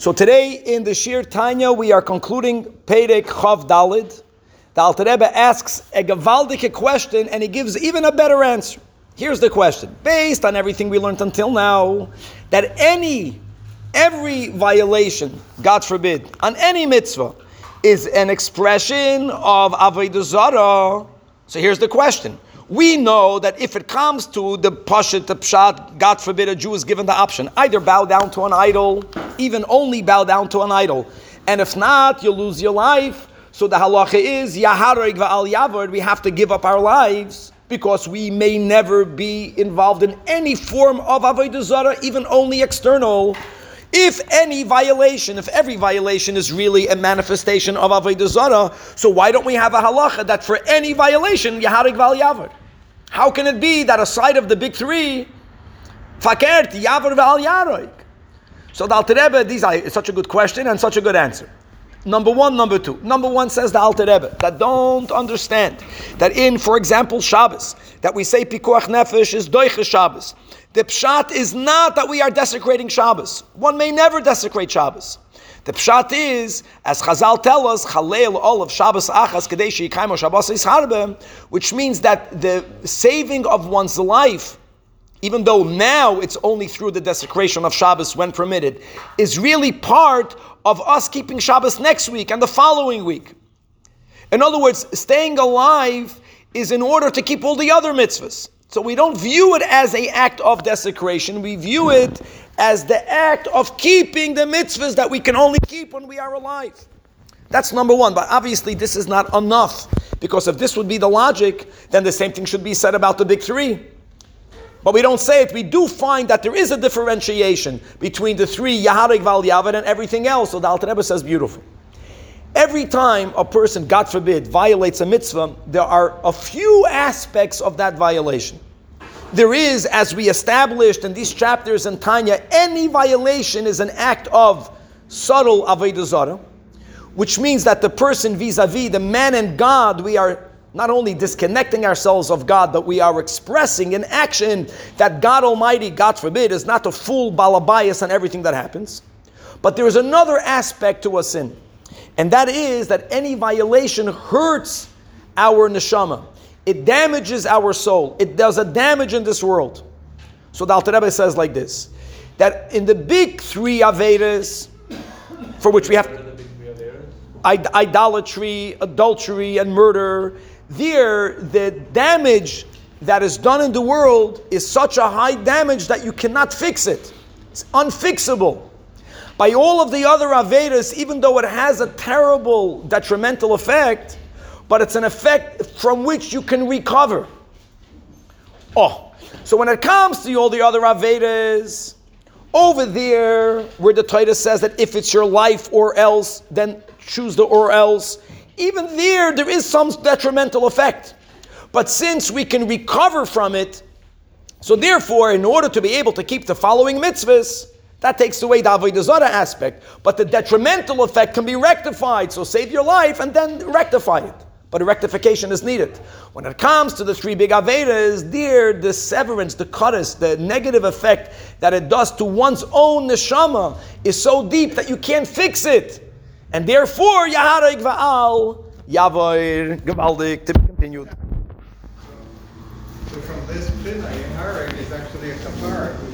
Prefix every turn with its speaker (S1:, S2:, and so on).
S1: So today in the Shir Tanya, we are concluding Perek Chav Dalid. The Alter Rebbe asks a gewaldige question and he gives even a better answer. Here's the question. Based on everything we learned until now, that any, every violation, God forbid, on any mitzvah, is an expression of Avodah Zarah. So here's the question we know that if it comes to the pashat, the pshat, God forbid a Jew is given the option, either bow down to an idol, even only bow down to an idol. And if not, you'll lose your life. So the halacha is, Yaharig va'al yavod, we have to give up our lives because we may never be involved in any form of avodah zarah, even only external. If any violation, if every violation is really a manifestation of avodah zarah, so why don't we have a halacha that for any violation, Yaharig va'al yavod? How can it be that aside of the big three, fakert, yavor v'al yaroik? So the Alter Rebbe, these are such a good question and such a good answer. Number one, number two. Number one says the Alter Rebbe that don't understand that in, for example, Shabbos, that we say pikuach nefesh is doiche Shabbos. The pshat is not that we are desecrating Shabbos. One may never desecrate Shabbos. The pshat is, as Chazal tell us, Chalel all of Shabbos Achas Kadeshi Yikaimo Shabbos Isharbe, which means that the saving of one's life, even though now it's only through the desecration of Shabbos when permitted, is really part of us keeping Shabbos next week and the following week. In other words, staying alive is in order to keep all the other mitzvahs. So we don't view it as an act of desecration. We view it as the act of keeping the mitzvahs that we can only keep when we are alive. That's number one. But obviously, this is not enough because if this would be the logic, then the same thing should be said about the big three. But we don't say it. We do find that there is a differentiation between the three Yaharig Val Yavad and everything else. So the Alter Rebbe says beautiful. Every time a person, God forbid, violates a mitzvah, there are a few aspects of that violation. There is, as we established in these chapters in Tanya, any violation is an act of subtle avodah zarah, which means that the person vis-a-vis the man and God, we are not only disconnecting ourselves of God, but we are expressing in action that God Almighty, God forbid, is not a full balabayas on everything that happens. But there is another aspect to a sin. And that is that any violation hurts our neshama. It damages our soul. It does a damage in this world. So the Alter Rebbe says like this, that in the big three Avedas, for which we have idolatry, adultery, and murder, there the damage that is done in the world is such a high damage that you cannot fix it. It's unfixable. By all of the other Avedas, even though it has a terrible detrimental effect, but it's an effect from which you can recover. Oh, so when it comes to all the other Avedas, over there where the Torah says that if it's your life or else, then choose the or else, even there, there is some detrimental effect. But since we can recover from it, so therefore, in order to be able to keep the following mitzvahs, that takes away the Avodah Zarah aspect. But the detrimental effect can be rectified. So save your life and then rectify it. But a rectification is needed. When it comes to the three big Avedas, there, the severance, the cutters, the negative effect that it does to one's own neshama is so deep that you can't fix it. And therefore, Yaharig Va'al, Yavoir, Gavaldik, to be continued.
S2: So from this Pina, Yaharig is actually a kapara.